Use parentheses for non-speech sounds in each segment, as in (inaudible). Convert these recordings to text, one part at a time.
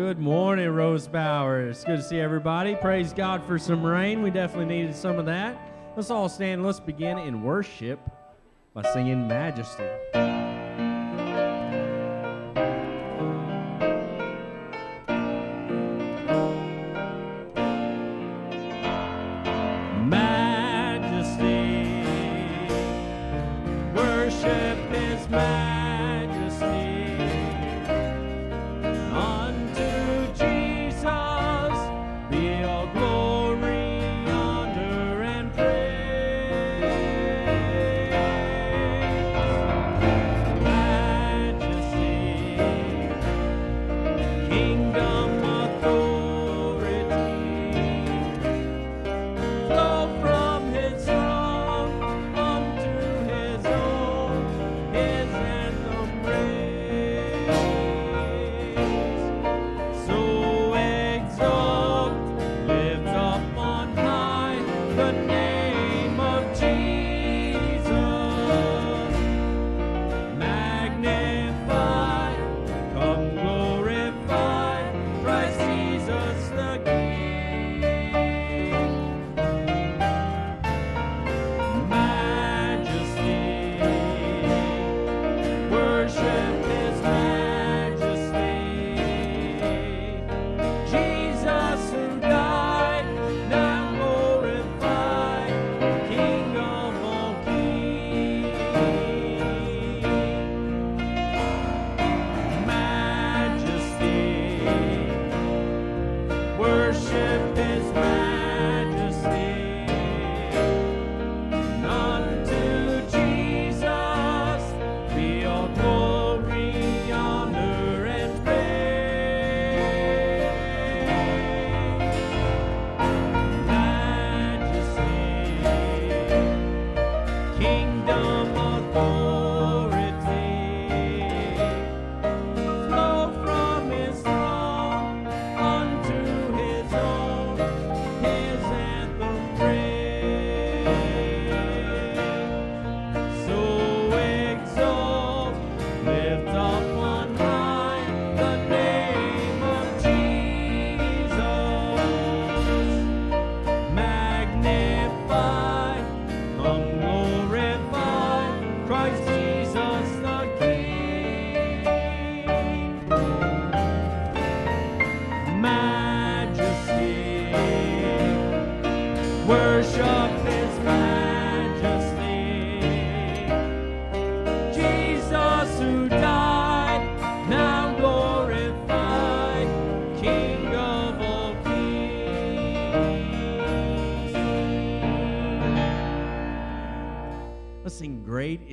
Good morning, Rose Bowers. It's good to see everybody. Praise God for some rain. We definitely needed some of that. Let's all stand. Let's begin in worship by singing Majesty.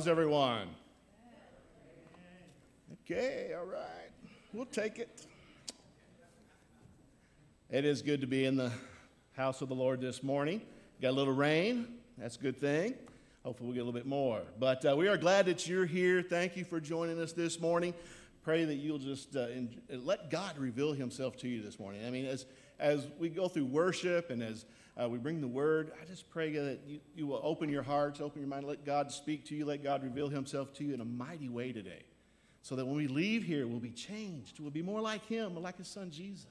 How's everyone? Okay, all right. We'll take it. It is good to be in the house of the Lord this morning. Got a little rain. That's a good thing. Hopefully, we'll get a little bit more. But uh, we are glad that you're here. Thank you for joining us this morning. Pray that you'll just uh, let God reveal Himself to you this morning. I mean, as as we go through worship and as uh, we bring the word, I just pray that you, you will open your hearts, open your mind, let God speak to you, let God reveal Himself to you in a mighty way today. So that when we leave here, we'll be changed. We'll be more like Him, like His Son Jesus.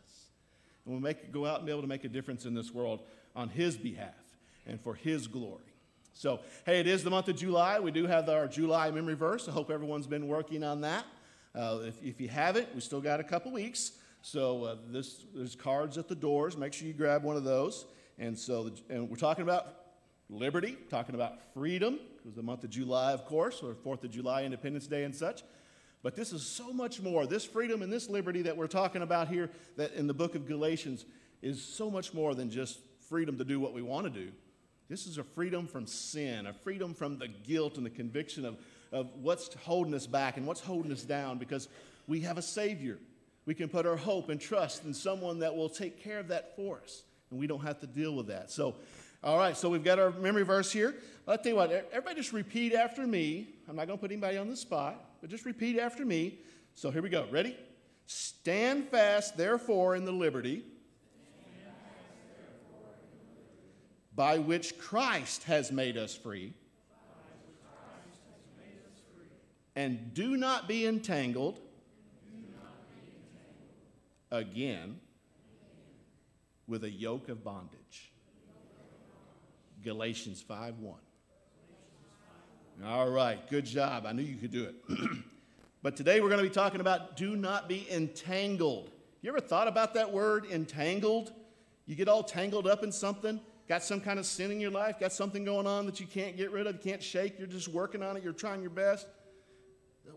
And we'll make, go out and be able to make a difference in this world on His behalf and for His glory. So, hey, it is the month of July. We do have our July memory verse. I hope everyone's been working on that. Uh, if, if, you haven't, we still got a couple weeks. So, uh, this, there's cards at the doors. Make sure you grab one of those. And so, and we're talking about liberty, talking about freedom, It was the month of July, of course, or 4th of July, Independence Day, and such. But this is so much more. This freedom and this liberty that we're talking about here that in the book of Galatians is so much more than just freedom to do what we want to do. This is a freedom from sin, a freedom from the guilt and the conviction of, of what's holding us back and what's holding us down because we have a Savior. We can put our hope and trust in someone that will take care of that for us, and we don't have to deal with that. So, all right, so we've got our memory verse here. I'll tell you what, everybody just repeat after me. I'm not going to put anybody on the spot, but just repeat after me. So here we go. Ready? Stand fast, therefore, in the liberty by which Christ has made us free. And do not be entangled again with a yoke of bondage. Galatians 5 1. All right, good job. I knew you could do it. (clears throat) but today we're going to be talking about do not be entangled. You ever thought about that word, entangled? You get all tangled up in something? Got some kind of sin in your life? Got something going on that you can't get rid of, you can't shake? You're just working on it, you're trying your best?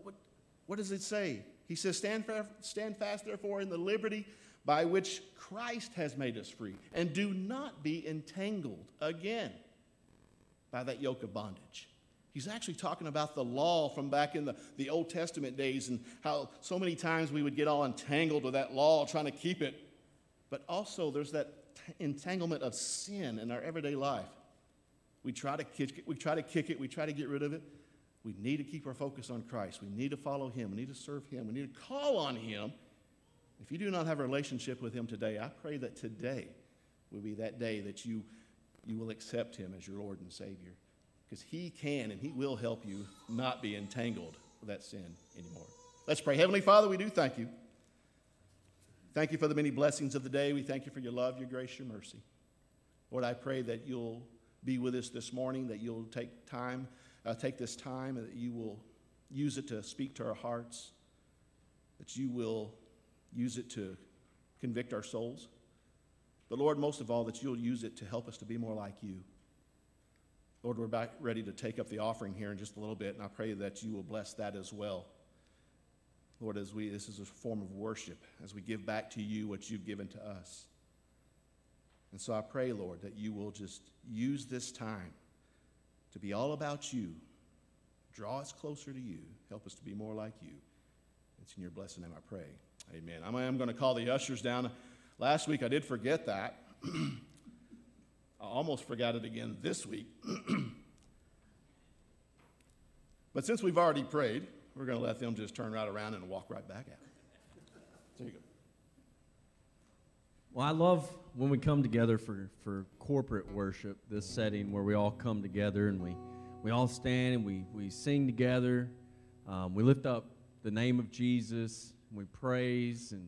What, what does it say? He says, stand, stand fast, therefore, in the liberty by which Christ has made us free, and do not be entangled again by that yoke of bondage. He's actually talking about the law from back in the, the Old Testament days and how so many times we would get all entangled with that law, trying to keep it. But also, there's that entanglement of sin in our everyday life. We try to kick we try to kick it, we try to get rid of it. We need to keep our focus on Christ. We need to follow Him. We need to serve Him. We need to call on Him. If you do not have a relationship with Him today, I pray that today will be that day that you, you will accept Him as your Lord and Savior. Because He can and He will help you not be entangled with that sin anymore. Let's pray. Heavenly Father, we do thank you. Thank you for the many blessings of the day. We thank you for your love, your grace, your mercy. Lord, I pray that you'll be with us this morning, that you'll take time, uh, take this time, and that you will use it to speak to our hearts, that you will use it to convict our souls. But Lord, most of all, that you'll use it to help us to be more like you. Lord, we're ready to take up the offering here in just a little bit, and I pray that you will bless that as well. Lord, as we, this is a form of worship, as we give back to you what you've given to us. And so I pray, Lord, that you will just use this time to be all about you. Draw us closer to you. Help us to be more like you. It's in your blessed name I pray. Amen. I am going to call the ushers down. Last week I did forget that. (clears throat) I almost forgot it again this week. (clears throat) but since we've already prayed, we're going to let them just turn right around and walk right back out. There you go. Well, I love when we come together for, for corporate worship, this setting where we all come together and we, we all stand and we, we sing together. Um, we lift up the name of Jesus. We praise and,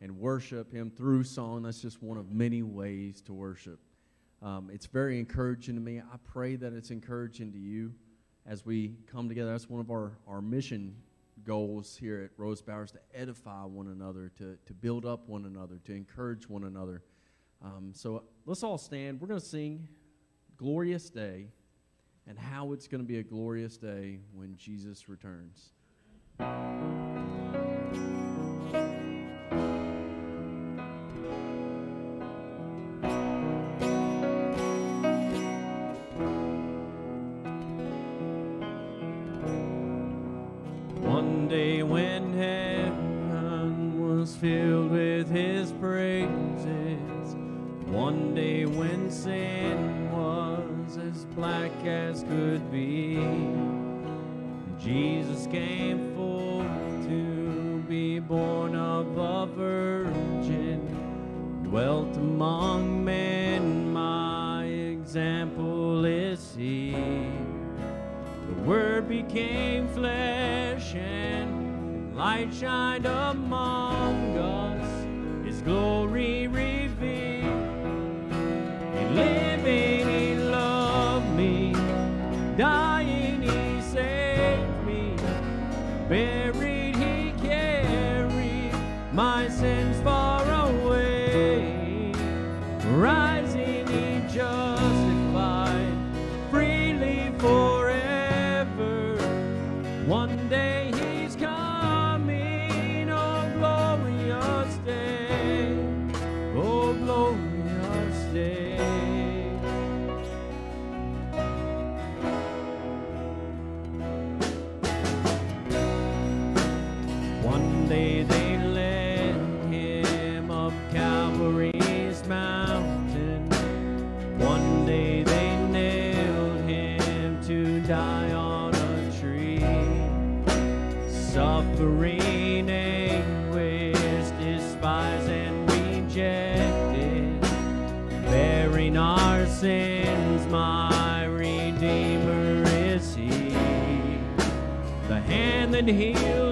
and worship Him through song. That's just one of many ways to worship. Um, it's very encouraging to me. I pray that it's encouraging to you as we come together. That's one of our, our mission goals here at Rose Bowers to edify one another, to, to build up one another, to encourage one another. Um, so let's all stand. We're going to sing Glorious Day and how it's going to be a glorious day when Jesus returns. be. Jesus came forth to be born of a virgin, dwelt among men, my example is he. The Word became flesh and light shined among and heal.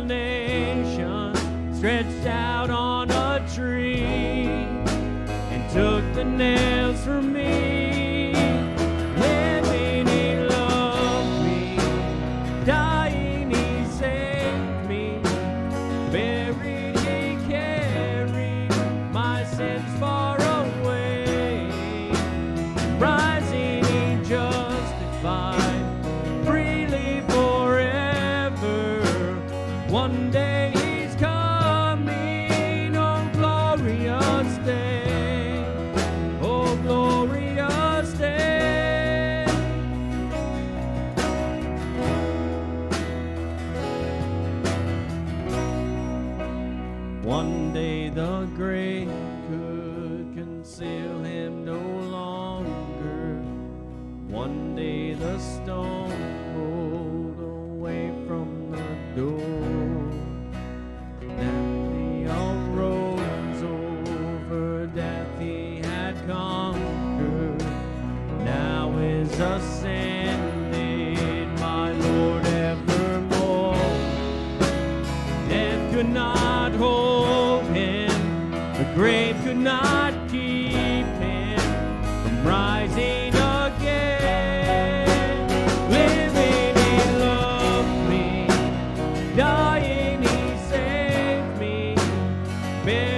Mary.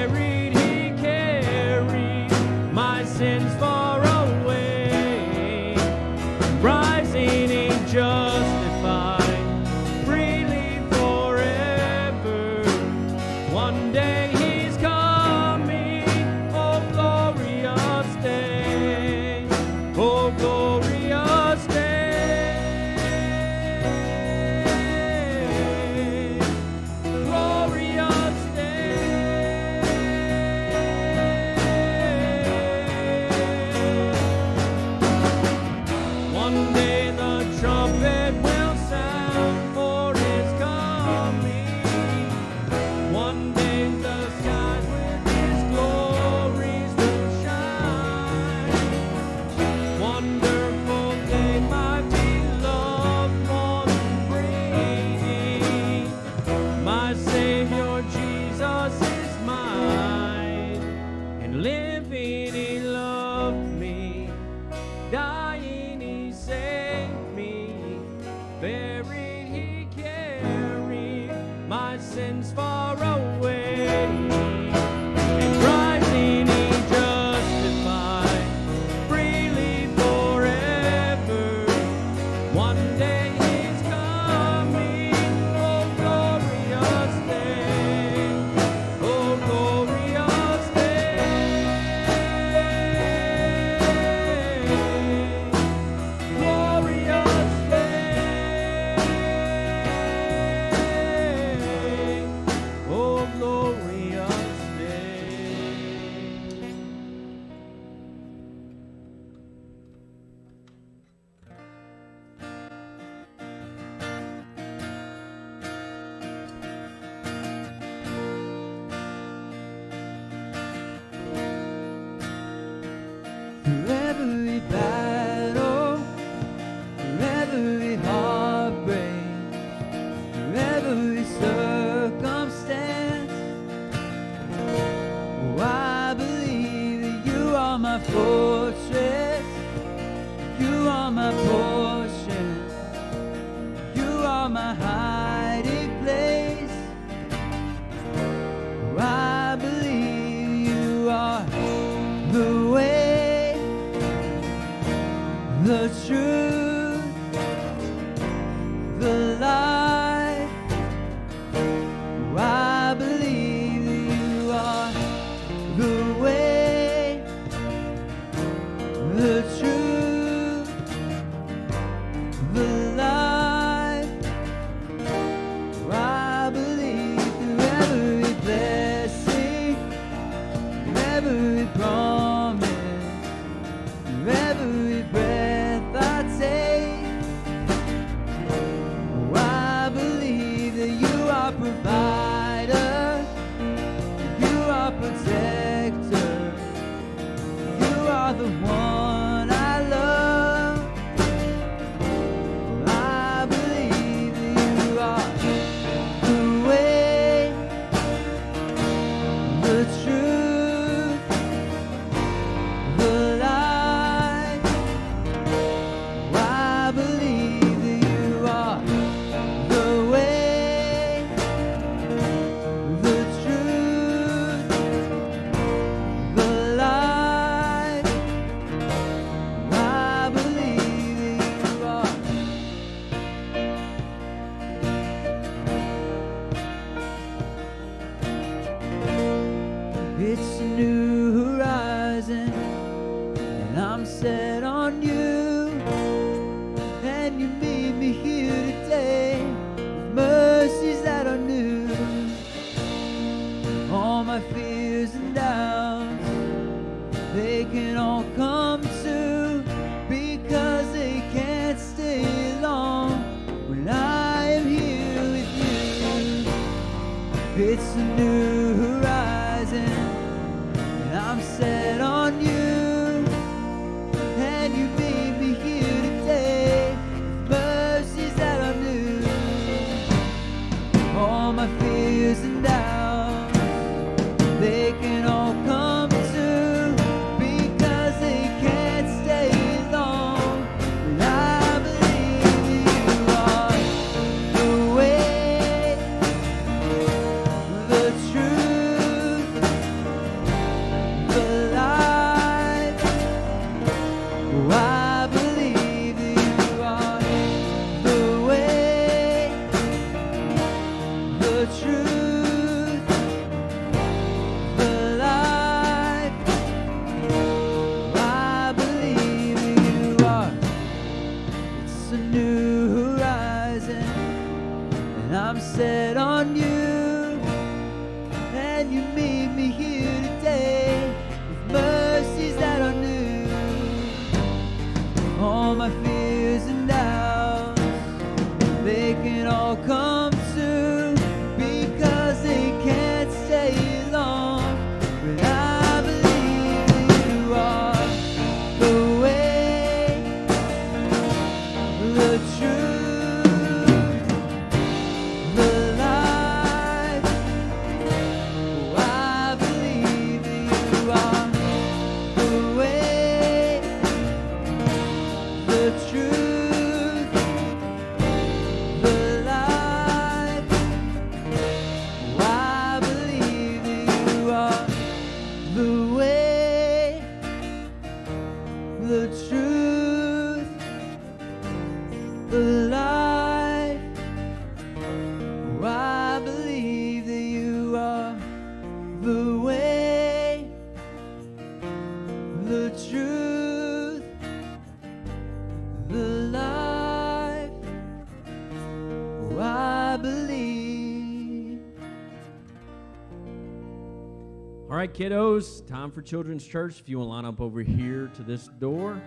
right, kiddos, time for Children's Church. If you want to line up over here to this door,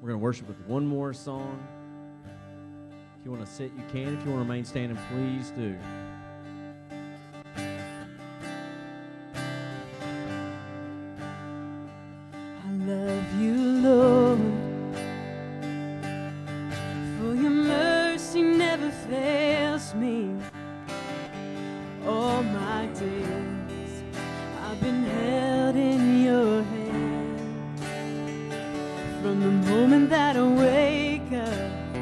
we're going to worship with one more song. If you want to sit, you can. If you want to remain standing, please do. fails me all my days been held in your hand from the moment that I wake up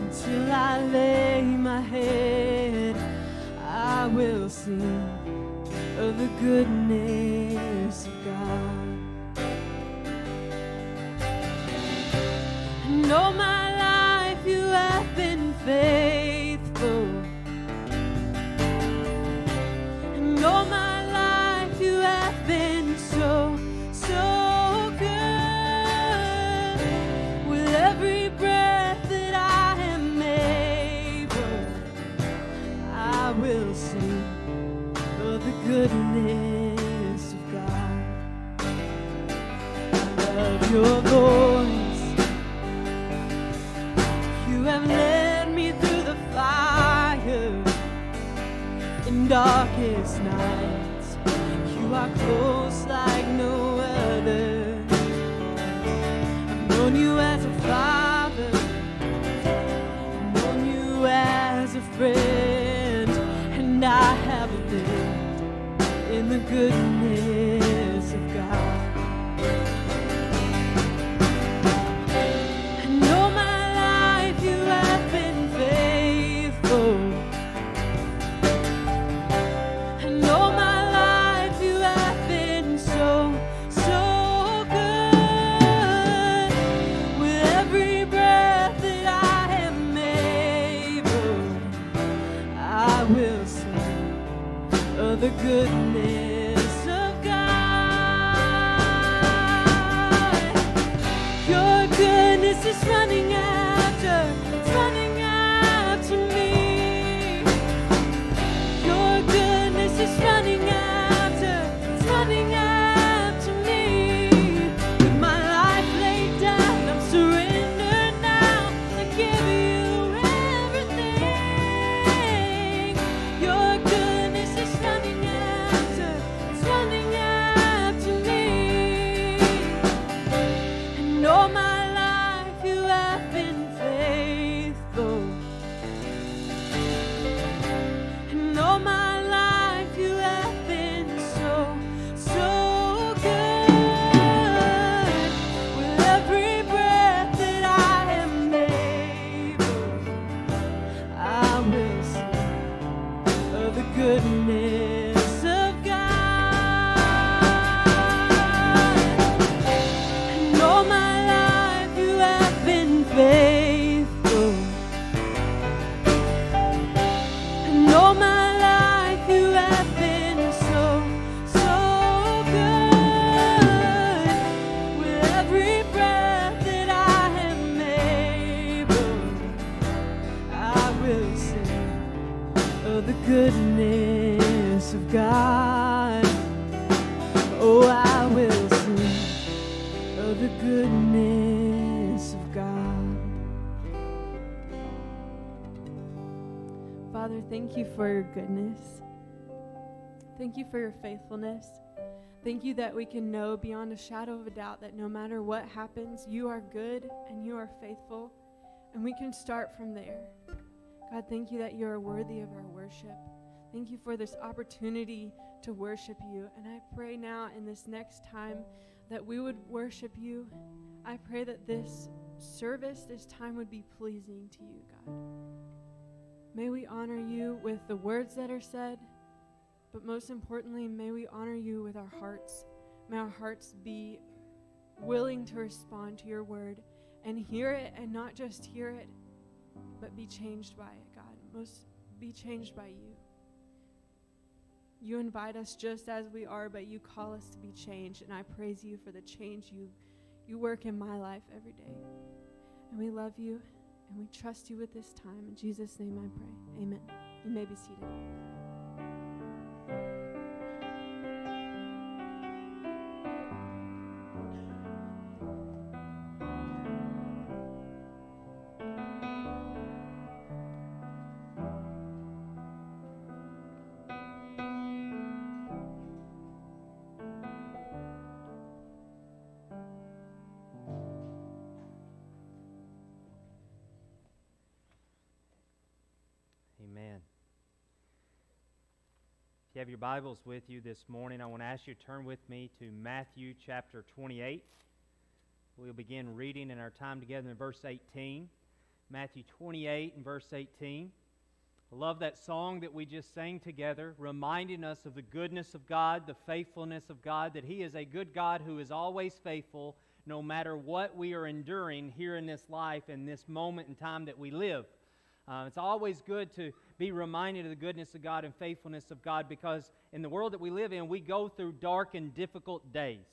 until I lay my head. I will sing of the goodness of God. No, my darkest nights. You are close like no other. I've known you as a father, I've known you as a friend, and I have lived in the goodness Thank you for your faithfulness. Thank you that we can know beyond a shadow of a doubt that no matter what happens, you are good and you are faithful, and we can start from there. God, thank you that you are worthy of our worship. Thank you for this opportunity to worship you. And I pray now in this next time that we would worship you. I pray that this service, this time would be pleasing to you, God. May we honor you with the words that are said, but most importantly, may we honor you with our hearts. May our hearts be willing to respond to your word and hear it and not just hear it, but be changed by it, God. Most be changed by you. You invite us just as we are, but you call us to be changed, and I praise you for the change you you work in my life every day. And we love you and we trust you with this time. In Jesus' name I pray. Amen. You may be seated. You have your Bibles with you this morning, I want to ask you to turn with me to Matthew chapter 28. We'll begin reading in our time together in verse 18. Matthew 28 and verse 18. I love that song that we just sang together, reminding us of the goodness of God, the faithfulness of God, that He is a good God who is always faithful no matter what we are enduring here in this life and this moment in time that we live. Uh, it's always good to be reminded of the goodness of God and faithfulness of God because in the world that we live in, we go through dark and difficult days.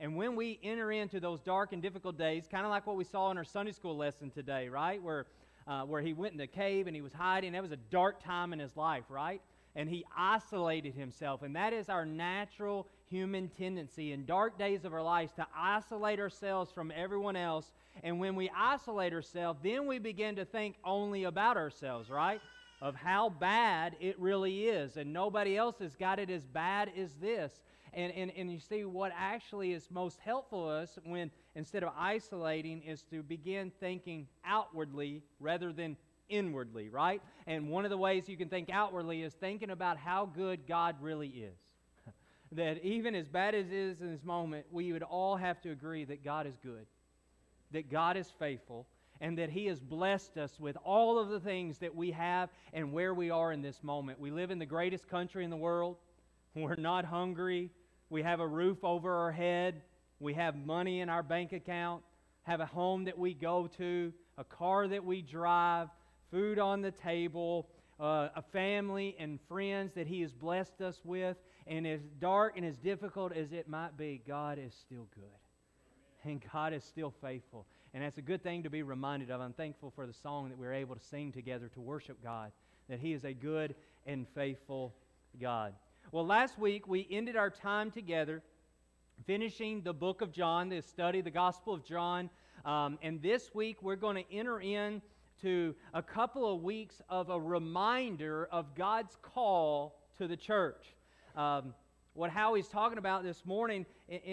And when we enter into those dark and difficult days, kind of like what we saw in our Sunday school lesson today, right? Where, uh, where he went in the cave and he was hiding. That was a dark time in his life, right? And he isolated himself. And that is our natural human tendency in dark days of our lives to isolate ourselves from everyone else. And when we isolate ourselves, then we begin to think only about ourselves, right? Of how bad it really is. And nobody else has got it as bad as this. And, and, and you see, what actually is most helpful to us when instead of isolating is to begin thinking outwardly rather than inwardly, right? And one of the ways you can think outwardly is thinking about how good God really is. (laughs) that even as bad as it is in this moment, we would all have to agree that God is good, that God is faithful, and that He has blessed us with all of the things that we have and where we are in this moment. We live in the greatest country in the world. We're not hungry. We have a roof over our head. We have money in our bank account, have a home that we go to, a car that we drive, food on the table, uh, a family and friends that He has blessed us with. And as dark and as difficult as it might be, God is still good. And God is still faithful. And that's a good thing to be reminded of. I'm thankful for the song that we're able to sing together to worship God, that He is a good and faithful God. Well, last week we ended our time together finishing the book of John, the study, the Gospel of John. Um, and this week we're going to enter in to a couple of weeks of a reminder of God's call to the church. Um, what Howie's talking about this morning,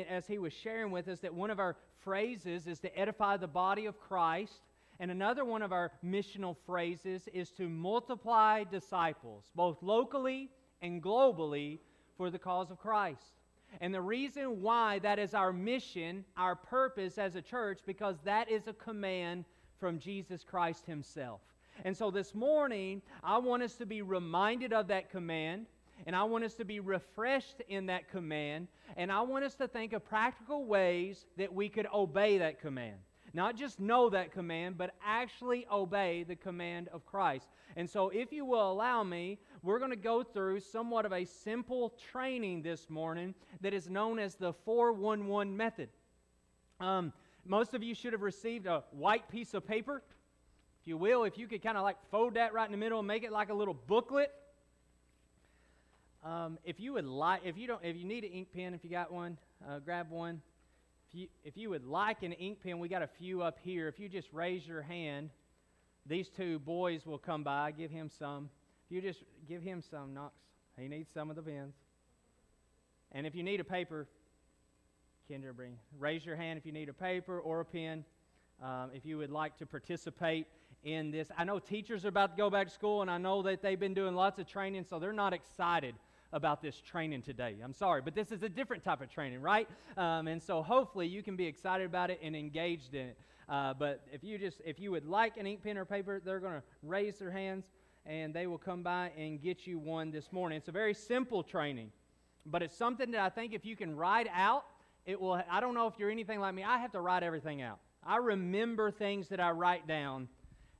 as he was sharing with us, that one of our phrases is to edify the body of Christ. And another one of our missional phrases is to multiply disciples, both locally and globally for the cause of Christ. And the reason why that is our mission, our purpose as a church, because that is a command from Jesus Christ Himself. And so this morning, I want us to be reminded of that command, and I want us to be refreshed in that command, and I want us to think of practical ways that we could obey that command. Not just know that command, but actually obey the command of Christ. And so, if you will allow me, we're going to go through somewhat of a simple training this morning that is known as the 411 method. Um, most of you should have received a white piece of paper. If you will, if you could kind of like fold that right in the middle and make it like a little booklet. Um, if you would like, if you don't, if you need an ink pen, if you got one, uh, grab one. If you, if you would like an ink pen, we got a few up here. If you just raise your hand, these two boys will come by. Give him some. If you just give him some, Knox. He needs some of the pens. And if you need a paper, Kendra, bring. Raise your hand if you need a paper or a pen. Um, if you would like to participate in this, I know teachers are about to go back to school, and I know that they've been doing lots of training, so they're not excited about this training today. I'm sorry, but this is a different type of training, right? Um, and so hopefully you can be excited about it and engaged in it. Uh, but if you just if you would like an ink pen or paper, they're going to raise their hands and they will come by and get you one this morning. It's a very simple training, but it's something that I think if you can write out, it will. I don't know if you're anything like me. I have to write everything out. I remember things that I write down.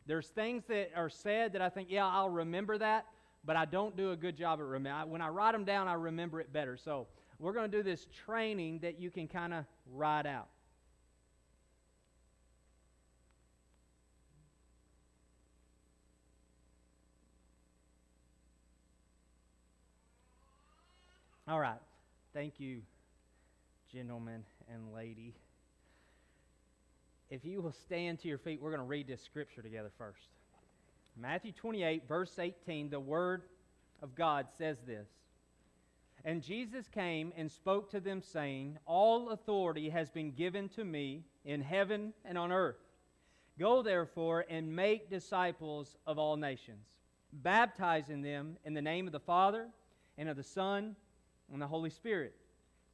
There's things that are said that I think, yeah, I'll remember that but I don't do a good job at remembering. When I write them down, I remember it better. So we're going to do this training that you can kind of write out. All right. Thank you, gentlemen and lady. If you will stand to your feet, we're going to read this scripture together first. Matthew 28, verse 18, the Word of God says this And Jesus came and spoke to them, saying, All authority has been given to me in heaven and on earth. Go therefore and make disciples of all nations, baptizing them in the name of the Father and of the Son and the Holy Spirit,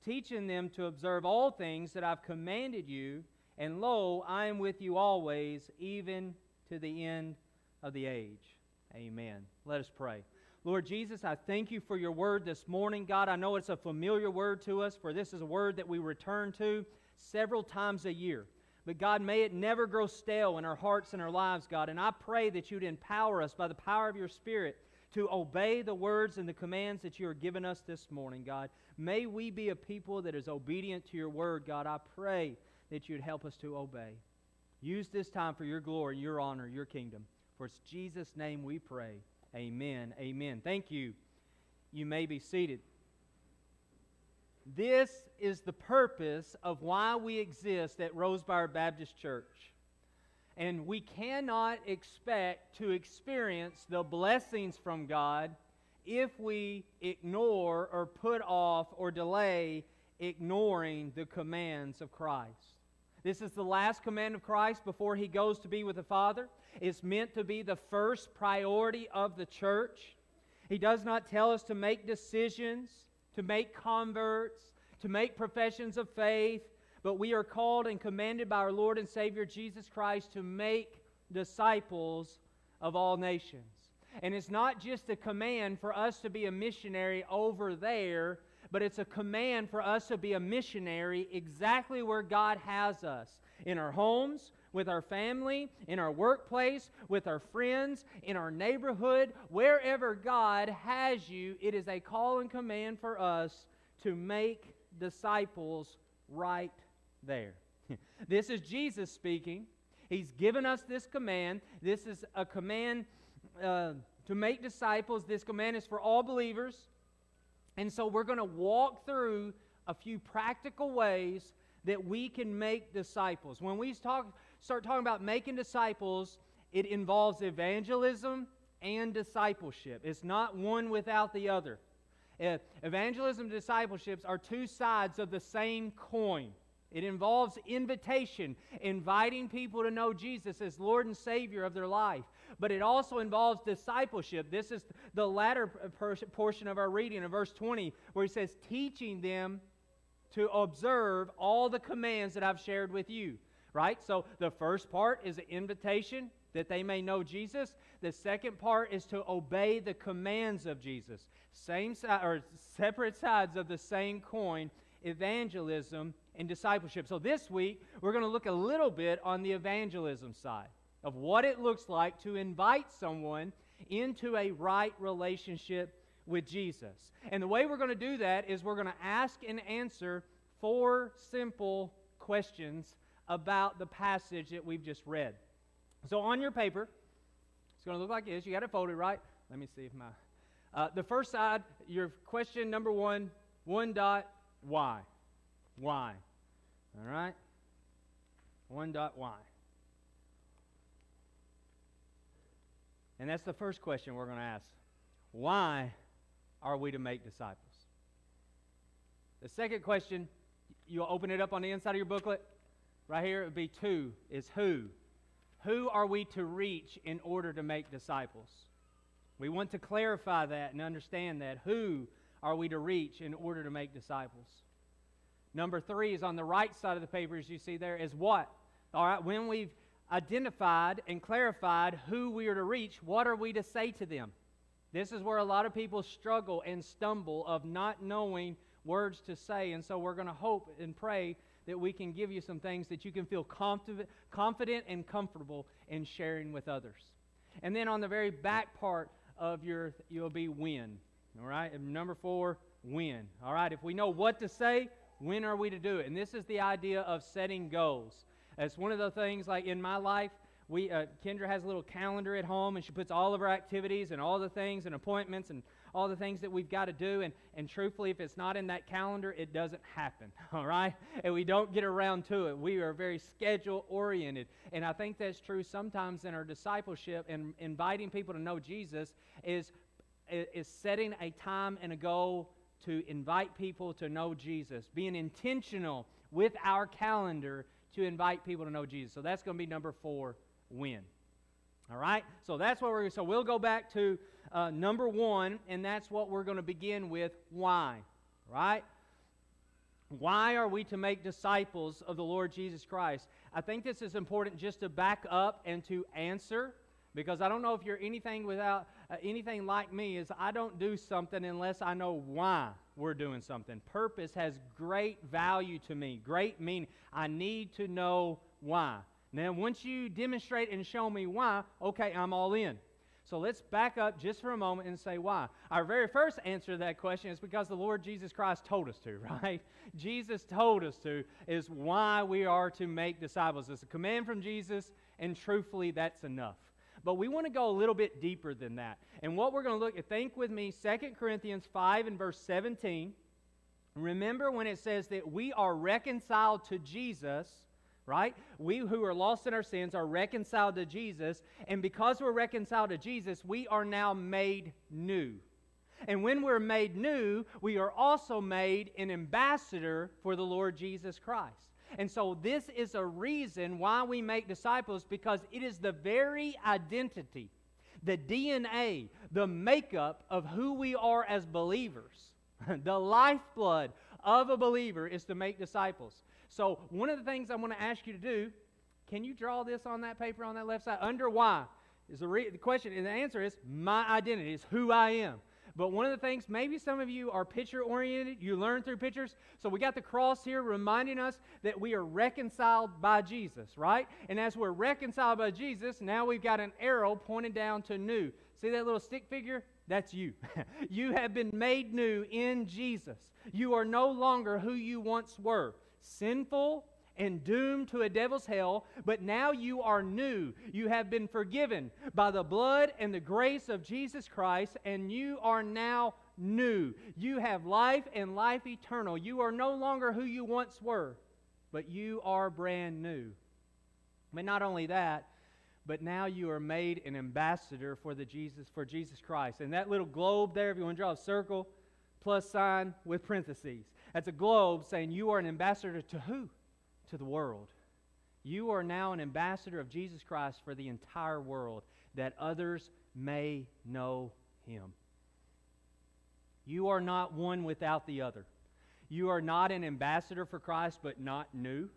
teaching them to observe all things that I've commanded you. And lo, I am with you always, even to the end of the age. Amen. Let us pray. Lord Jesus, I thank you for your word this morning. God, I know it's a familiar word to us, for this is a word that we return to several times a year. But God, may it never grow stale in our hearts and our lives, God. And I pray that you'd empower us by the power of your Spirit to obey the words and the commands that you are giving us this morning, God. May we be a people that is obedient to your word, God. I pray that you'd help us to obey. Use this time for your glory, your honor, your kingdom. For it's Jesus' name we pray. Amen. Amen. Thank you. You may be seated. This is the purpose of why we exist at Rosebriar Baptist Church. And we cannot expect to experience the blessings from God if we ignore or put off or delay ignoring the commands of Christ. This is the last command of Christ before he goes to be with the Father. It's meant to be the first priority of the church. He does not tell us to make decisions, to make converts, to make professions of faith, but we are called and commanded by our Lord and Savior Jesus Christ to make disciples of all nations. And it's not just a command for us to be a missionary over there, but it's a command for us to be a missionary exactly where God has us in our homes, with our family, in our workplace, with our friends, in our neighborhood, wherever God has you, it is a call and command for us to make disciples right there. (laughs) this is Jesus speaking. He's given us this command. This is a command uh, to make disciples. This command is for all believers. And so we're going to walk through a few practical ways that we can make disciples. When we talk, start talking about making disciples, it involves evangelism and discipleship. It's not one without the other. Evangelism and discipleships are two sides of the same coin. It involves invitation, inviting people to know Jesus as Lord and Savior of their life. But it also involves discipleship. This is the latter portion of our reading in verse 20, where he says, teaching them to observe all the commands that I've shared with you. Right? So the first part is an invitation that they may know Jesus. The second part is to obey the commands of Jesus. Same side or separate sides of the same coin, evangelism and discipleship. So this week, we're going to look a little bit on the evangelism side of what it looks like to invite someone into a right relationship with Jesus. And the way we're going to do that is we're going to ask and answer four simple questions about the passage that we've just read. So on your paper, it's going to look like this. You got it folded, right? Let me see if my. Uh, the first side, your question number one, one dot, why? Why? All right? One dot, why? And that's the first question we're going to ask. Why are we to make disciples? The second question, you'll open it up on the inside of your booklet. Right here, it would be two, is who. Who are we to reach in order to make disciples? We want to clarify that and understand that. Who are we to reach in order to make disciples? Number three is on the right side of the paper, as you see there, is what? All right, when we've identified and clarified who we are to reach, what are we to say to them? This is where a lot of people struggle and stumble of not knowing words to say. And so we're going to hope and pray that we can give you some things that you can feel confident, and comfortable in sharing with others. And then on the very back part of your, you'll be when. All right? And number four, when. All right? If we know what to say, when are we to do it? And this is the idea of setting goals. It's one of the things like in my life, we uh, Kendra has a little calendar at home and she puts all of her activities and all the things and appointments and all the things that we've got to do. And, and truthfully, if it's not in that calendar, it doesn't happen, (laughs) all right? And we don't get around to it. We are very schedule oriented. And I think that's true sometimes in our discipleship and inviting people to know Jesus is, is setting a time and a goal to invite people to know Jesus, being intentional with our calendar to invite people to know Jesus. So that's going to be number four, when. All right? So that's what we're so we'll go back to uh, number one, and that's what we're going to begin with. Why? Right? Why are we to make disciples of the Lord Jesus Christ? I think this is important just to back up and to answer because I don't know if you're anything without uh, anything like me is I don't do something unless I know why we're doing something. Purpose has great value to me, great meaning. I need to know why. Now, once you demonstrate and show me why, okay, I'm all in. So let's back up just for a moment and say why. Our very first answer to that question is because the Lord Jesus Christ told us to, (laughs) right? Jesus told us to, is why we are to make disciples. It's a command from Jesus, and truthfully, that's enough. But we want to go a little bit deeper than that. And what we're going to look at, think with me, 2 Corinthians 5 and verse 17. Remember when it says that we are reconciled to Jesus, right? We who are lost in our sins are reconciled to Jesus. And because we're reconciled to Jesus, we are now made new. And when we're made new, we are also made an ambassador for the Lord Jesus Christ. And so, this is a reason why we make disciples because it is the very identity, the DNA, the makeup of who we are as believers. (laughs) the lifeblood of a believer is to make disciples. So, one of the things I want to ask you to do can you draw this on that paper on that left side? Under why? Is the, re- the question, and the answer is my identity, is who I am. But one of the things, maybe some of you are picture oriented, you learn through pictures. So we got the cross here reminding us that we are reconciled by Jesus, right? And as we're reconciled by Jesus, now we've got an arrow pointing down to new. See that little stick figure? That's you. (laughs) you have been made new in Jesus. You are no longer who you once were sinful, and doomed to a devil's hell, but now you are new. You have been forgiven by the blood and the grace of Jesus Christ, and you are now new. You have life and life eternal. You are no longer who you once were, but you are brand new. But not only that, but now you are made an ambassador for the Jesus for Jesus Christ. And that little globe there, if you want to draw a circle, plus sign with parentheses. That's a globe saying you are an ambassador to who? to the world. You are now an ambassador of Jesus Christ for the entire world, that others may know him. You are not one without the other. You are not an ambassador for Christ, but not new.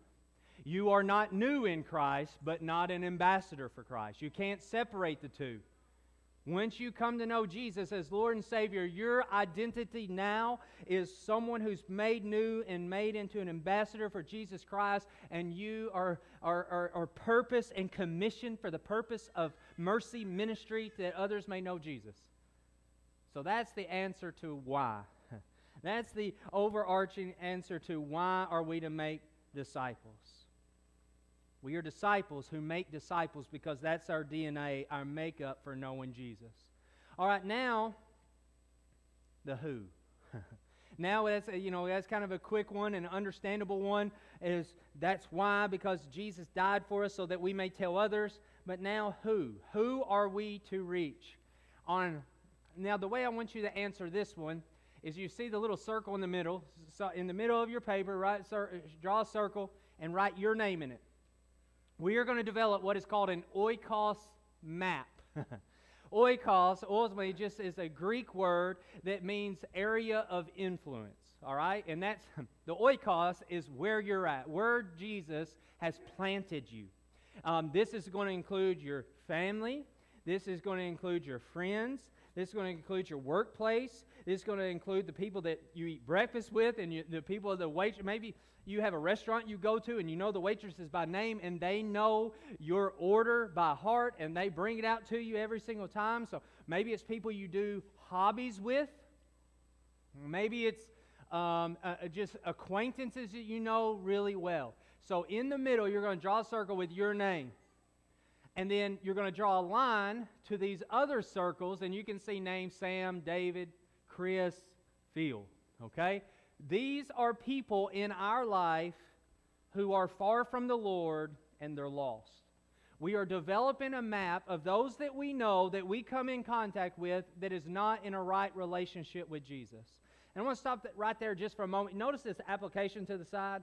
You are not new in Christ, but not an ambassador for Christ. You can't separate the two. Once you come to know Jesus as Lord and Savior, your identity now is someone who's made new and made into an ambassador for Jesus Christ, and you are, are, are, are purpose and commissioned for the purpose of mercy ministry that others may know Jesus. So that's the answer to why. (laughs) That's the overarching answer to why are we to make disciples. We are disciples who make disciples because that's our DNA, our makeup for knowing Jesus. All right, now, the who. (laughs) now that's you know that's kind of a quick one and understandable one is that's why because Jesus died for us so that we may tell others. But now who? Who are we to reach? On now the way I want you to answer this one is you see the little circle in the middle. So in the middle of your paper, right? Draw a circle and write your name in it we are going to develop what is called an oikos map. (laughs) oikos ultimately just is a Greek word that means area of influence. All right? And that's (laughs) the oikos is where you're at, where Jesus has planted you. Um, this is going to include your family. This is going to include your friends. This is going to include your workplace. This is going to include the people that you eat breakfast with and you, the people the wait. Maybe you have a restaurant you go to and you know the waitresses by name and they know your order by heart and they bring it out to you every single time. So maybe it's people you do hobbies with. Maybe it's um, uh, just acquaintances that you know really well. So in the middle, you're going to draw a circle with your name. And then you're going to draw a line to these other circles, and you can see names Sam, David, Chris, Phil. Okay? These are people in our life who are far from the Lord and they're lost. We are developing a map of those that we know that we come in contact with that is not in a right relationship with Jesus. And I want to stop right there just for a moment. Notice this application to the side.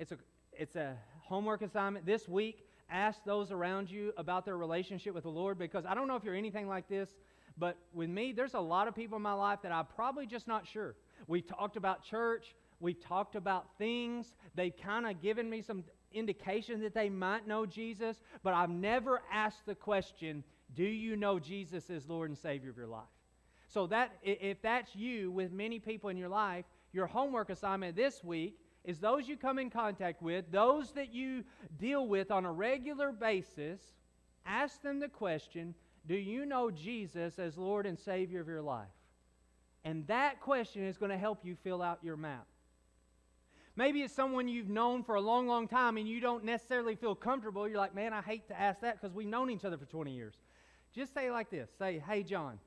It's a, it's a homework assignment. This week, ask those around you about their relationship with the Lord because I don't know if you're anything like this, but with me, there's a lot of people in my life that I'm probably just not sure. We've talked about church. We've talked about things. They've kind of given me some indication that they might know Jesus, but I've never asked the question, Do you know Jesus as Lord and Savior of your life? So that if that's you with many people in your life, your homework assignment this week is those you come in contact with, those that you deal with on a regular basis, ask them the question, do you know Jesus as Lord and Savior of your life? And that question is going to help you fill out your map. Maybe it's someone you've known for a long, long time and you don't necessarily feel comfortable. You're like, man, I hate to ask that because we've known each other for 20 years. Just say like this Say, hey, John,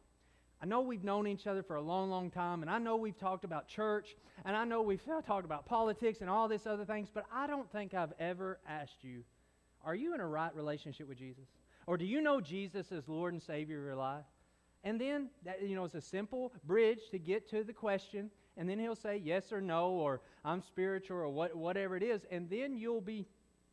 I know we've known each other for a long, long time, and I know we've talked about church, and I know we've (laughs) talked about politics and all this other things, but I don't think I've ever asked you, are you in a right relationship with Jesus? Or do you know Jesus as Lord and Savior of your life? And then, that, you know, it's a simple bridge to get to the question, and then he'll say yes or no, or I'm spiritual, or what, whatever it is, and then you'll be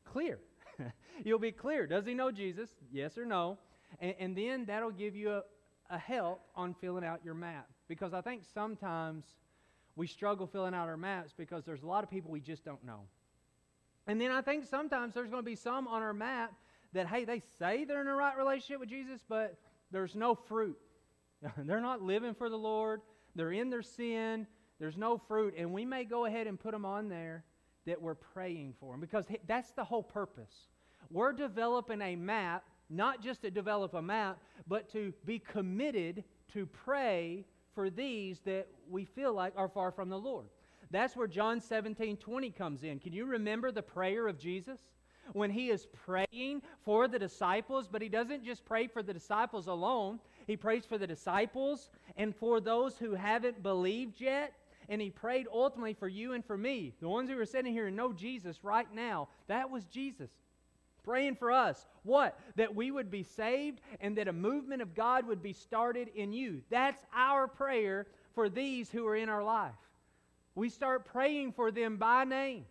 clear. (laughs) you'll be clear. Does he know Jesus? Yes or no? And, and then that'll give you a, a help on filling out your map. Because I think sometimes we struggle filling out our maps because there's a lot of people we just don't know. And then I think sometimes there's going to be some on our map that, hey, they say they're in a right relationship with Jesus, but there's no fruit. (laughs) they're not living for the Lord, they're in their sin, there's no fruit. And we may go ahead and put them on there that we're praying for them because that's the whole purpose. We're developing a map not just to develop a map, but to be committed to pray for these that we feel like are far from the Lord. That's where John 17 20 comes in. Can you remember the prayer of Jesus? When he is praying for the disciples, but he doesn't just pray for the disciples alone, he prays for the disciples and for those who haven't believed yet. And he prayed ultimately for you and for me, the ones who are sitting here and know Jesus right now. That was Jesus. Praying for us. What? That we would be saved and that a movement of God would be started in you. That's our prayer for these who are in our life. We start praying for them by name.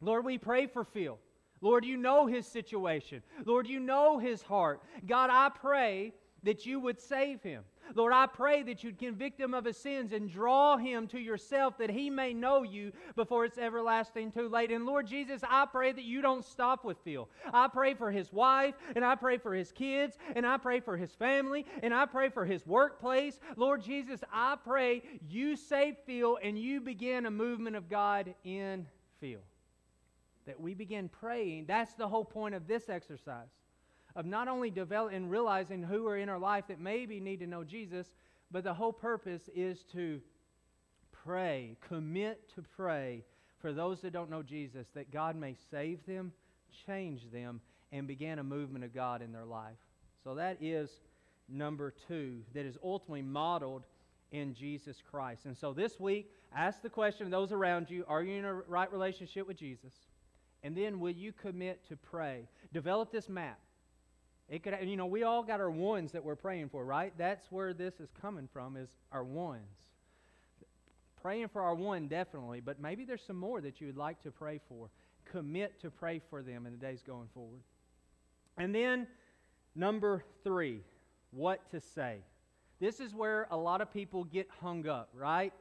Lord, we pray for Phil. Lord, you know his situation. Lord, you know his heart. God, I pray that you would save him. Lord, I pray that you'd convict him of his sins and draw him to yourself that he may know you before it's everlasting too late. And Lord Jesus, I pray that you don't stop with Phil. I pray for his wife, and I pray for his kids, and I pray for his family, and I pray for his workplace. Lord Jesus, I pray you save Phil and you begin a movement of God in Phil. That we begin praying. That's the whole point of this exercise of not only developing and realizing who are in our life that maybe need to know Jesus, but the whole purpose is to pray, commit to pray for those that don't know Jesus, that God may save them, change them, and begin a movement of God in their life. So that is number two, that is ultimately modeled in Jesus Christ. And so this week, ask the question of those around you Are you in a right relationship with Jesus? And then will you commit to pray? Develop this map. It could, you know, we all got our ones that we're praying for, right? That's where this is coming from, is our ones. Praying for our one, definitely, but maybe there's some more that you would like to pray for. Commit to pray for them in the days going forward. And then, number three, what to say. This is where a lot of people get hung up, right?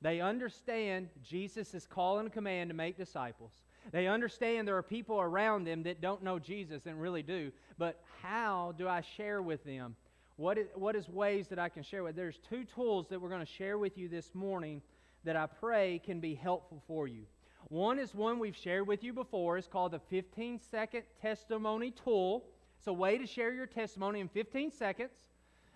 They understand Jesus is calling a command to make disciples. They understand there are people around them that don't know Jesus and really do. But how do I share with them? What is, what is ways that I can share with? There's two tools that we're going to share with you this morning that I pray can be helpful for you. One is one we've shared with you before. It's called the 15 second testimony tool. It's a way to share your testimony in 15 seconds.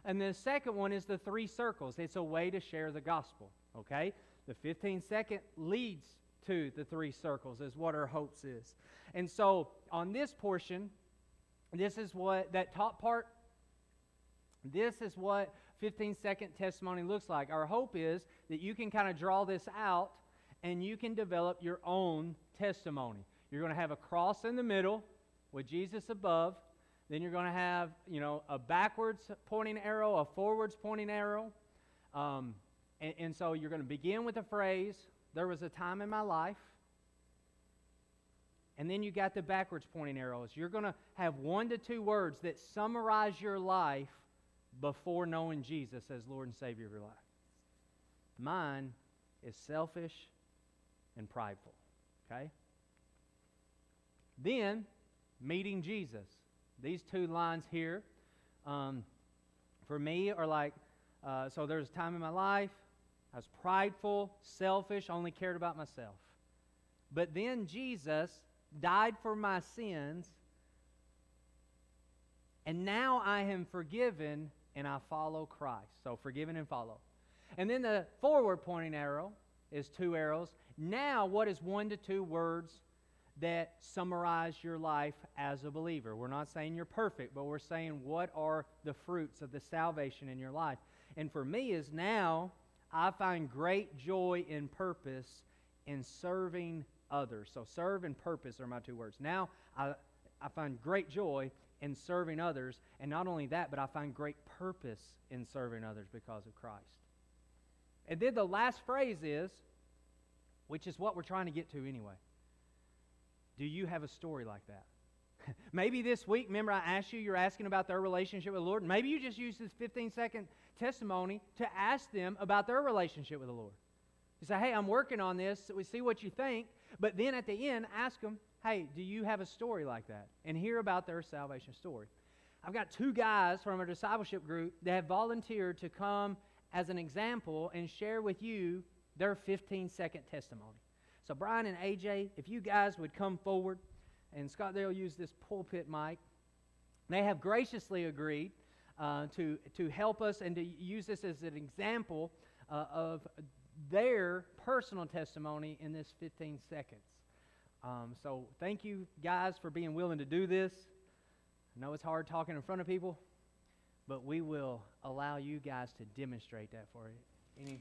And the second one is the three circles. It's a way to share the gospel. Okay? The 15 second leads to the three circles, is what our hopes is. And so on this portion, this is what that top part, this is what 15 second testimony looks like. Our hope is that you can kind of draw this out and you can develop your own testimony. You're going to have a cross in the middle with Jesus above. Then you're going to have, you know, a backwards pointing arrow, a forwards pointing arrow. Um, and, and so you're going to begin with a phrase, there was a time in my life. And then you got the backwards pointing arrows. You're going to have one to two words that summarize your life before knowing Jesus as Lord and Savior of your life. Mine is selfish and prideful. Okay? Then, meeting Jesus. These two lines here, um, for me, are like uh, so there's a time in my life I was prideful, selfish, only cared about myself. But then Jesus died for my sins, and now I am forgiven and I follow Christ. So forgiven and follow. And then the forward pointing arrow is two arrows. Now, what is one to two words that summarize your life as a believer? We're not saying you're perfect, but we're saying what are the fruits of the salvation in your life. And for me, is now I find great joy and purpose in serving others. So, serve and purpose are my two words. Now, I, I find great joy in serving others. And not only that, but I find great purpose in serving others because of Christ. And then the last phrase is, which is what we're trying to get to anyway. Do you have a story like that? (laughs) maybe this week, remember I asked you, you're asking about their relationship with the Lord. Maybe you just use this 15 second testimony to ask them about their relationship with the Lord. You say, hey, I'm working on this. So we see what you think. But then at the end, ask them, hey, do you have a story like that? And hear about their salvation story. I've got two guys from our discipleship group that have volunteered to come as an example and share with you their 15 second testimony. So, Brian and AJ, if you guys would come forward, and Scott, they'll use this pulpit mic. They have graciously agreed uh, to, to help us and to use this as an example uh, of their personal testimony in this 15 seconds. Um, so, thank you guys for being willing to do this. I know it's hard talking in front of people, but we will allow you guys to demonstrate that for you. Any,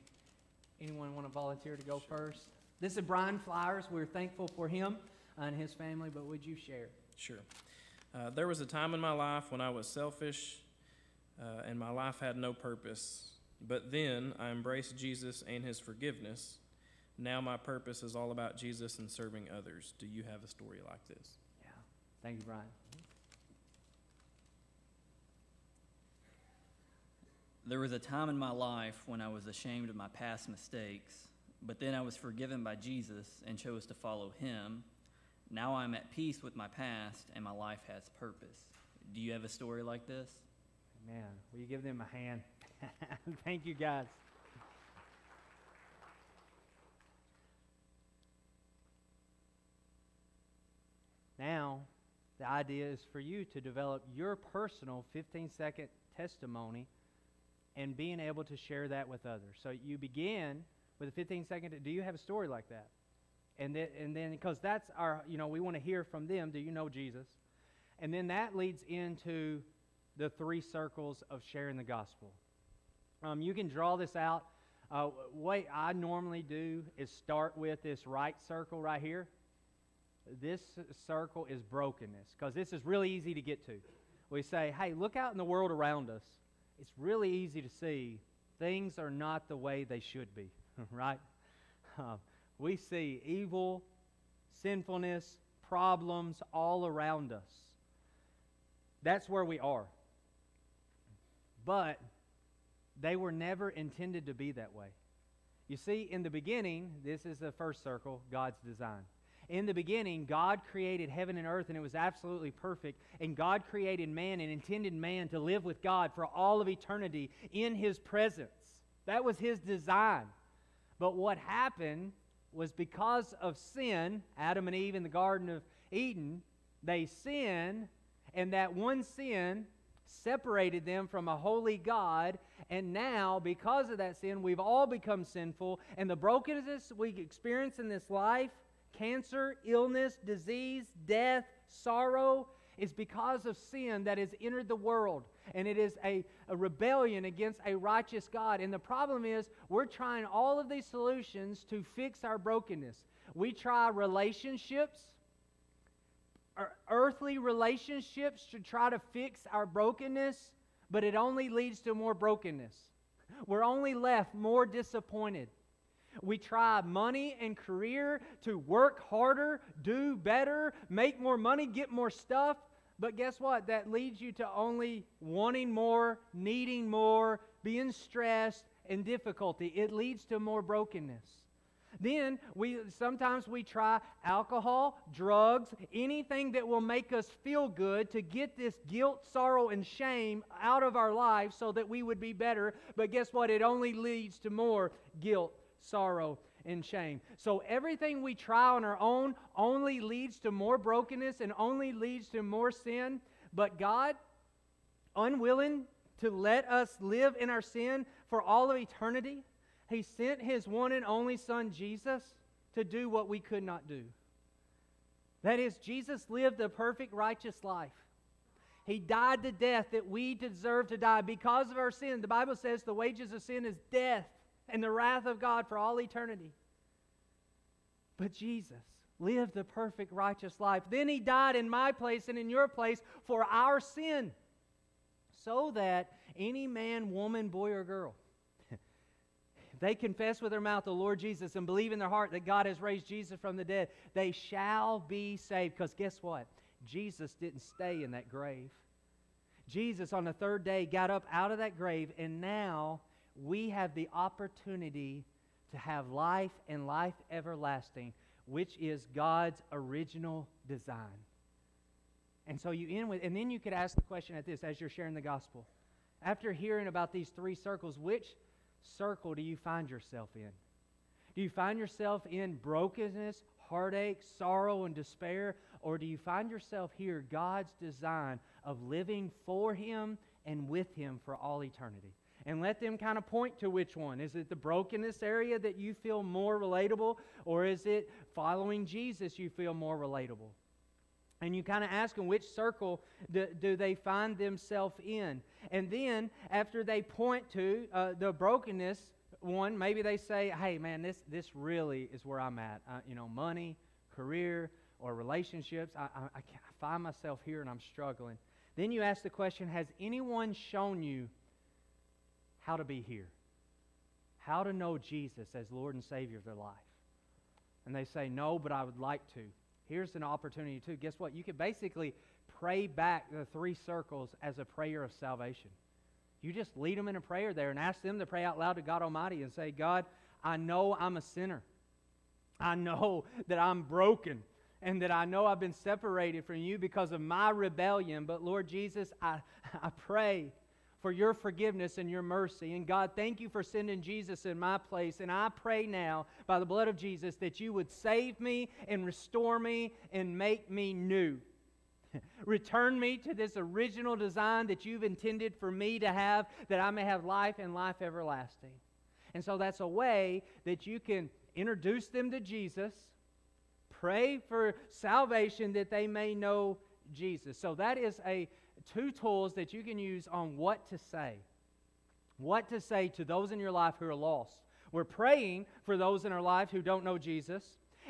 anyone want to volunteer to go first? This is Brian Flowers. We're thankful for him and his family, but would you share? Sure. Uh, there was a time in my life when I was selfish uh, and my life had no purpose. But then I embraced Jesus and his forgiveness. Now my purpose is all about Jesus and serving others. Do you have a story like this? Yeah. Thank you, Brian. There was a time in my life when I was ashamed of my past mistakes, but then I was forgiven by Jesus and chose to follow him. Now I'm at peace with my past and my life has purpose. Do you have a story like this? Man, will you give them a hand? (laughs) Thank you, guys. Now, the idea is for you to develop your personal 15 second testimony and being able to share that with others. So you begin with a 15 second. Do you have a story like that? And then, and then because that's our, you know, we want to hear from them. Do you know Jesus? And then that leads into the three circles of sharing the gospel. Um, you can draw this out. Uh, what I normally do is start with this right circle right here. This circle is brokenness because this is really easy to get to. We say, hey, look out in the world around us. It's really easy to see things are not the way they should be, (laughs) right? Uh, we see evil, sinfulness, problems all around us. That's where we are. But they were never intended to be that way. You see, in the beginning, this is the first circle, God's design. In the beginning, God created heaven and earth, and it was absolutely perfect. And God created man and intended man to live with God for all of eternity in his presence. That was his design. But what happened was because of sin, Adam and Eve in the Garden of Eden, they sinned, and that one sin separated them from a holy God. And now, because of that sin, we've all become sinful. And the brokenness we experience in this life cancer, illness, disease, death, sorrow is because of sin that has entered the world. And it is a, a rebellion against a righteous God. And the problem is, we're trying all of these solutions to fix our brokenness. We try relationships earthly relationships to try to fix our brokenness, but it only leads to more brokenness. We're only left more disappointed. We try money and career to work harder, do better, make more money, get more stuff. But guess what? That leads you to only wanting more, needing more, being stressed, and difficulty. It leads to more brokenness. Then we sometimes we try alcohol, drugs, anything that will make us feel good to get this guilt, sorrow, and shame out of our lives so that we would be better. But guess what? It only leads to more guilt, sorrow, and shame. So everything we try on our own only leads to more brokenness and only leads to more sin. But God, unwilling to let us live in our sin for all of eternity, He sent His one and only Son, Jesus, to do what we could not do. That is, Jesus lived a perfect, righteous life. He died the death that we deserve to die because of our sin. The Bible says the wages of sin is death and the wrath of God for all eternity. But Jesus lived the perfect, righteous life. Then He died in my place and in your place for our sin so that any man, woman, boy, or girl, they confess with their mouth the Lord Jesus and believe in their heart that God has raised Jesus from the dead, they shall be saved. Because guess what? Jesus didn't stay in that grave. Jesus, on the third day, got up out of that grave, and now we have the opportunity to have life and life everlasting, which is God's original design. And so you end with, and then you could ask the question at this as you're sharing the gospel. After hearing about these three circles, which circle do you find yourself in? Do you find yourself in brokenness, heartache, sorrow, and despair? Or do you find yourself here, God's design of living for Him and with Him for all eternity? And let them kind of point to which one. Is it the brokenness area that you feel more relatable? Or is it following Jesus you feel more relatable? And you kind of ask them which circle do, do they find themselves in. And then, after they point to uh, the brokenness one, maybe they say, hey, man, this, this really is where I'm at. Uh, you know, money, career, or relationships. I, I, I, I find myself here and I'm struggling. Then you ask the question Has anyone shown you how to be here? How to know Jesus as Lord and Savior of their life? And they say, No, but I would like to here's an opportunity too. Guess what? You can basically pray back the three circles as a prayer of salvation. You just lead them in a prayer there and ask them to pray out loud to God Almighty and say, God, I know I'm a sinner. I know (laughs) that I'm broken and that I know I've been separated from you because of my rebellion. But Lord Jesus, I, (laughs) I pray for your forgiveness and your mercy. And God, thank you for sending Jesus in my place. And I pray now, by the blood of Jesus, that you would save me and restore me and make me new. (laughs) Return me to this original design that you've intended for me to have, that I may have life and life everlasting. And so that's a way that you can introduce them to Jesus, pray for salvation that they may know Jesus. So that is a two tools that you can use on what to say. What to say to those in your life who are lost. We're praying for those in our life who don't know Jesus.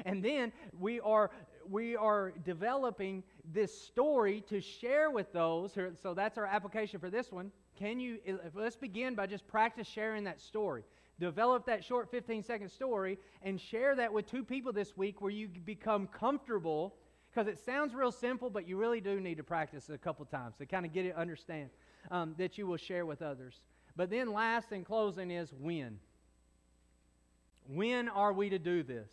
And then we are we are developing this story to share with those. Who, so that's our application for this one. Can you eh, let's begin by just practice sharing that story. Develop that short 15 second story and share that with two people this week where you become comfortable because it sounds real simple, but you really do need to practice it a couple times to kind of get it, understand um, that you will share with others. But then, last and closing, is when. When are we to do this?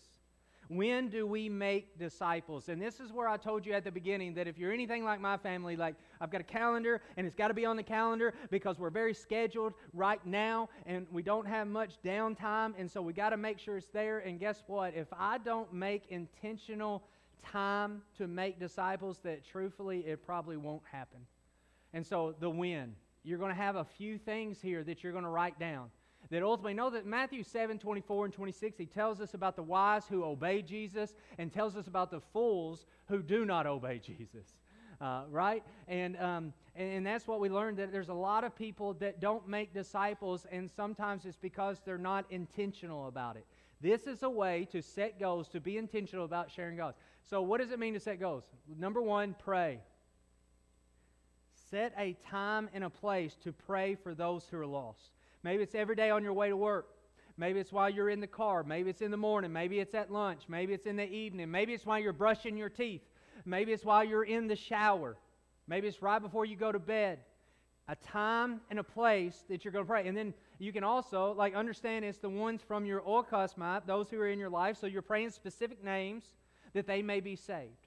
When do we make disciples? And this is where I told you at the beginning that if you're anything like my family, like I've got a calendar and it's got to be on the calendar because we're very scheduled right now and we don't have much downtime. And so we got to make sure it's there. And guess what? If I don't make intentional time to make disciples that truthfully it probably won't happen. And so the when. You're going to have a few things here that you're going to write down. That ultimately know that Matthew 7, 24 and 26, he tells us about the wise who obey Jesus and tells us about the fools who do not obey (laughs) Jesus. Uh, right? And, um, and, and that's what we learned that there's a lot of people that don't make disciples, and sometimes it's because they're not intentional about it. This is a way to set goals, to be intentional about sharing goals. So, what does it mean to set goals? Number one, pray. Set a time and a place to pray for those who are lost. Maybe it's every day on your way to work. Maybe it's while you're in the car. Maybe it's in the morning. Maybe it's at lunch. Maybe it's in the evening. Maybe it's while you're brushing your teeth. Maybe it's while you're in the shower. Maybe it's right before you go to bed. a time and a place that you're going to pray. And then you can also, like, understand it's the ones from your oikosmai, those who are in your life. So you're praying specific names that they may be saved.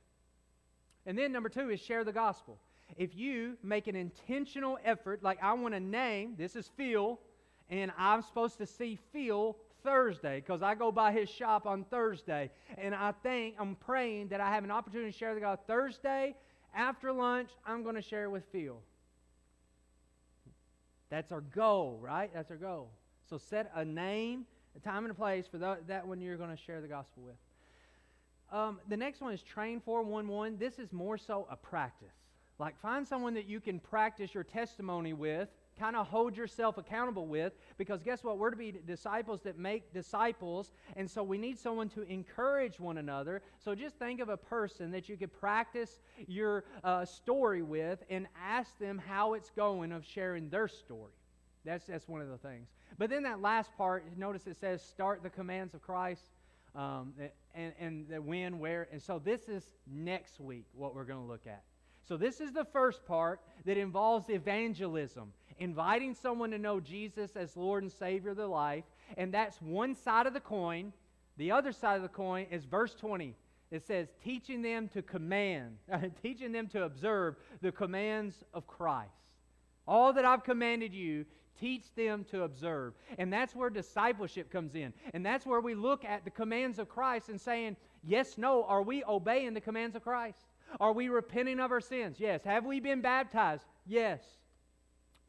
And then number two is share the gospel. If you make an intentional effort, like I want to name, this is Phil, and I'm supposed to see Phil Thursday because I go by his shop on Thursday. And I think, I'm praying that I have an opportunity to share the gospel. Thursday, after lunch, I'm going to share with Phil. That's our goal, right? That's our goal. So set a name, a time, and a place for that, that one you're going to share the gospel with. Um, the next one is train 411. This is more so a practice. Like find someone that you can practice your testimony with, kind of hold yourself accountable with, because guess what? We're to be disciples that make disciples, and so we need someone to encourage one another. So just think of a person that you could practice your uh, story with and ask them how it's going of sharing their story. That's, that's one of the things. But then that last part, notice it says, start the commands of Christ. Um, and, and the when, where. And so this is next week what we're going to look at. So, this is the first part that involves evangelism, inviting someone to know Jesus as Lord and Savior of their life. And that's one side of the coin. The other side of the coin is verse 20. It says, teaching them to command, (laughs) teaching them to observe the commands of Christ. All that I've commanded you, teach them to observe. And that's where discipleship comes in. And that's where we look at the commands of Christ and saying, yes, no, are we obeying the commands of Christ? Are we repenting of our sins? Yes. Have we been baptized? Yes.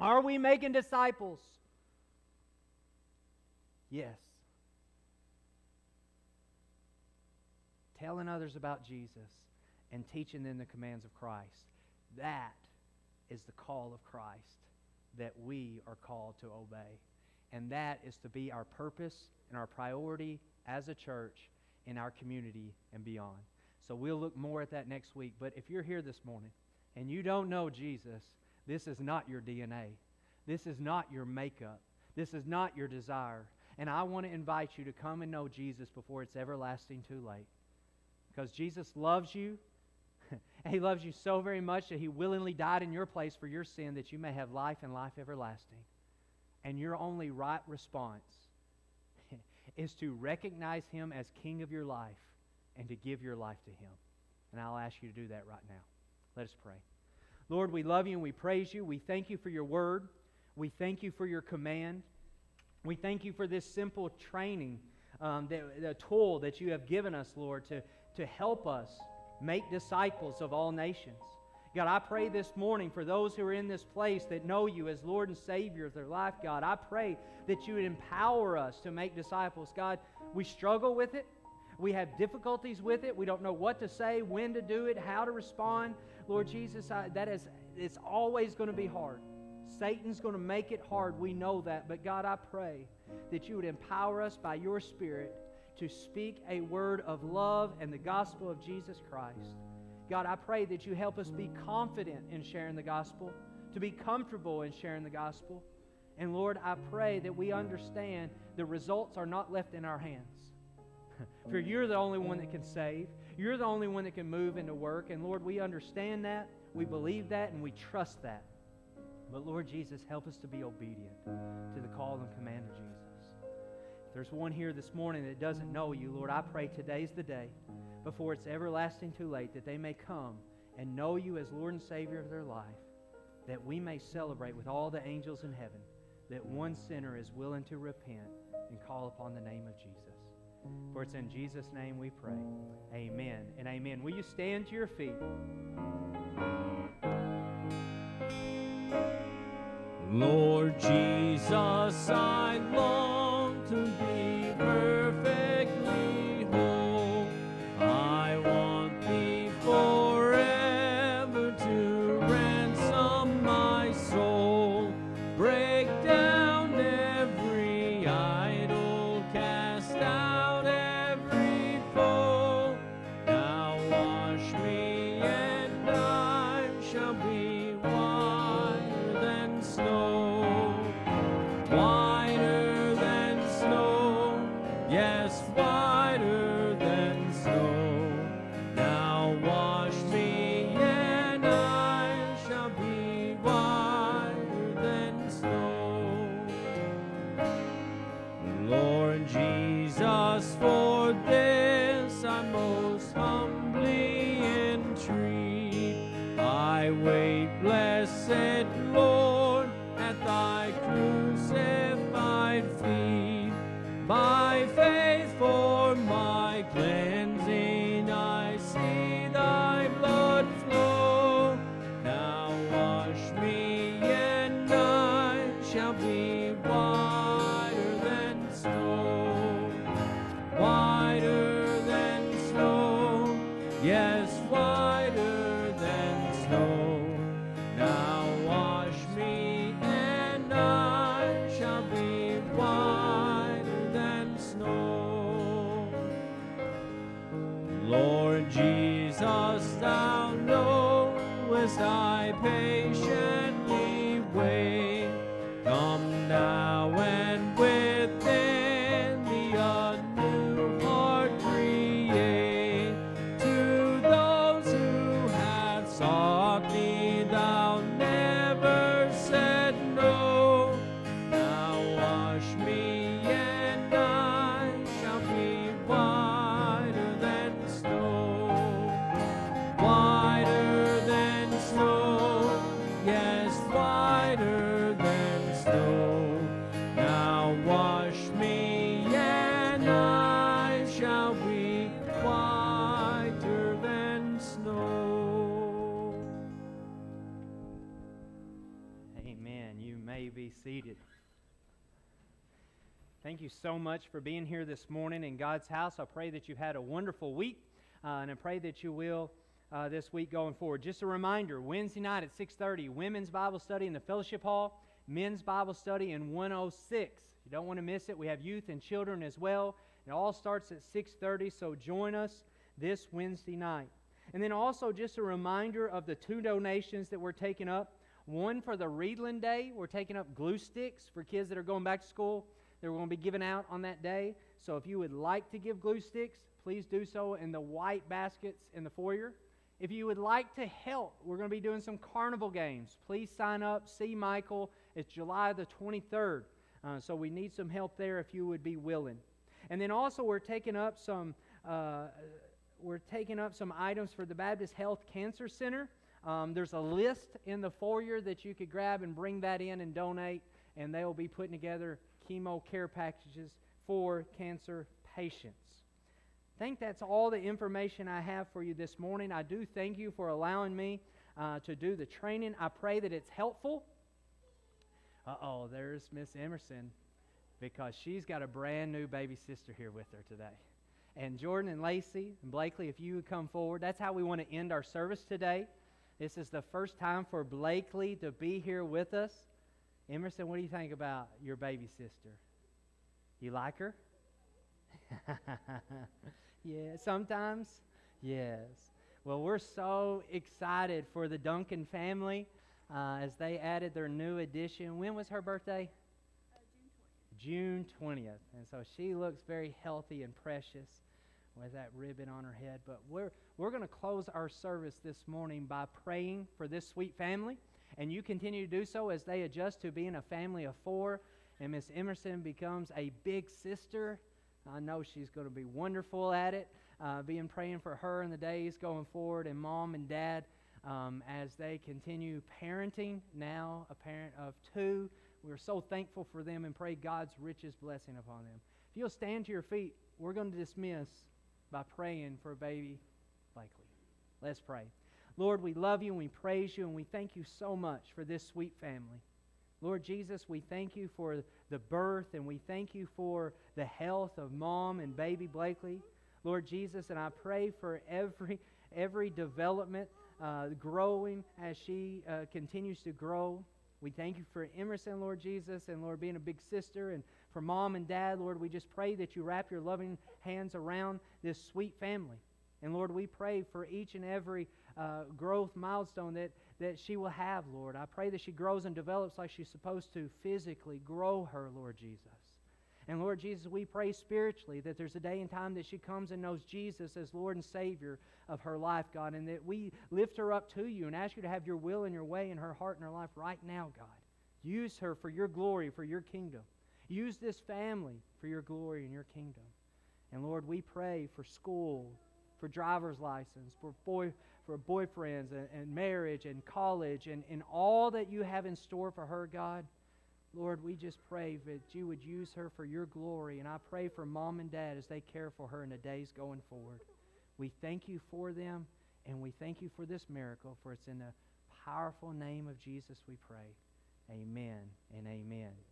Are we making disciples? Yes. Telling others about Jesus and teaching them the commands of Christ. That is the call of Christ that we are called to obey. And that is to be our purpose and our priority as a church in our community and beyond. So we'll look more at that next week. But if you're here this morning and you don't know Jesus, this is not your DNA. This is not your makeup. This is not your desire. And I want to invite you to come and know Jesus before it's everlasting too late. Because Jesus loves you. He loves you so very much that he willingly died in your place for your sin that you may have life and life everlasting. And your only right response (laughs) is to recognize him as king of your life and to give your life to Him. And I'll ask you to do that right now. Let us pray. Lord, we love you and we praise you. We thank you for your word. We thank you for your command. We thank you for this simple training, um, that, the tool that you have given us, Lord, to, to help us make disciples of all nations. God, I pray this morning for those who are in this place that know you as Lord and Savior of their life, God. I pray that you would empower us to make disciples. God, we struggle with it. We have difficulties with it. We don't know what to say, when to do it, how to respond. Lord Jesus, I, that is, it's always going to be hard. Satan's going to make it hard. We know that. But God, I pray that you would empower us by your Spirit to speak a word of love and the gospel of Jesus Christ. God, I pray that you help us be confident in sharing the gospel, to be comfortable in sharing the gospel. And Lord, I pray that we understand the results are not left in our hands. (laughs) For you're the only one that can save. You're the only one that can move into work. And Lord, we understand that. We believe that and we trust that. But Lord Jesus, help us to be obedient to the call and command of Jesus. There's one here this morning that doesn't know you, Lord, I pray today's the day before it's everlasting too late that they may come and know you as Lord and Savior of their life, that we may celebrate with all the angels in heaven that one sinner is willing to repent and call upon the name of Jesus. For it's in Jesus' name we pray. Amen and amen. Will you stand to your feet? Lord Jesus, I long to be perfectly so much for being here this morning in God's house. I pray that you've had a wonderful week, uh, and I pray that you will uh, this week going forward. Just a reminder: Wednesday night at 6:30, women's Bible study in the fellowship hall, men's Bible study in 106. You don't want to miss it. We have youth and children as well. It all starts at 6:30, so join us this Wednesday night. And then also just a reminder of the two donations that we're taking up. One for the Reedland Day, we're taking up glue sticks for kids that are going back to school. They're going to be given out on that day. So if you would like to give glue sticks, please do so in the white baskets in the foyer. If you would like to help, we're going to be doing some carnival games. Please sign up. See Michael. It's July the 23rd. Uh, so we need some help there if you would be willing. And then also we're taking up some uh, we're taking up some items for the Baptist Health Cancer Center. Um, there's a list in the foyer that you could grab and bring that in and donate, and they will be putting together chemo care packages for cancer patients. I think that's all the information I have for you this morning. I do thank you for allowing me uh, to do the training. I pray that it's helpful. Uh oh, there's Miss Emerson because she's got a brand new baby sister here with her today. And Jordan and Lacey and Blakely, if you would come forward, that's how we want to end our service today. This is the first time for Blakely to be here with us. Emerson, what do you think about your baby sister? You like her? (laughs) yeah, sometimes? Yes. Well, we're so excited for the Duncan family uh, as they added their new addition. When was her birthday? June 20th. And so she looks very healthy and precious with that ribbon on her head. But we're, we're going to close our service this morning by praying for this sweet family. And you continue to do so as they adjust to being a family of four. And Miss Emerson becomes a big sister. I know she's going to be wonderful at it. Uh, being praying for her in the days going forward, and mom and dad um, as they continue parenting. Now, a parent of two. We're so thankful for them and pray God's richest blessing upon them. If you'll stand to your feet, we're going to dismiss by praying for a baby Blakely. Let's pray. Lord, we love you and we praise you and we thank you so much for this sweet family. Lord Jesus, we thank you for the birth and we thank you for the health of mom and baby Blakely. Lord Jesus, and I pray for every every development uh, growing as she uh, continues to grow. We thank you for Emerson, Lord Jesus, and Lord being a big sister, and for mom and dad, Lord, we just pray that you wrap your loving hands around this sweet family. And Lord, we pray for each and every uh, growth milestone that, that she will have, Lord. I pray that she grows and develops like she's supposed to physically grow her, Lord Jesus. And Lord Jesus, we pray spiritually that there's a day and time that she comes and knows Jesus as Lord and Savior of her life, God, and that we lift her up to you and ask you to have your will and your way in her heart and her life right now, God. Use her for your glory, for your kingdom. Use this family for your glory and your kingdom. And Lord, we pray for school, for driver's license, for boy for boyfriends and, and marriage and college and, and all that you have in store for her, God. Lord, we just pray that you would use her for your glory. And I pray for mom and dad as they care for her in the days going forward. We thank you for them, and we thank you for this miracle, for it's in the powerful name of Jesus we pray. Amen and amen.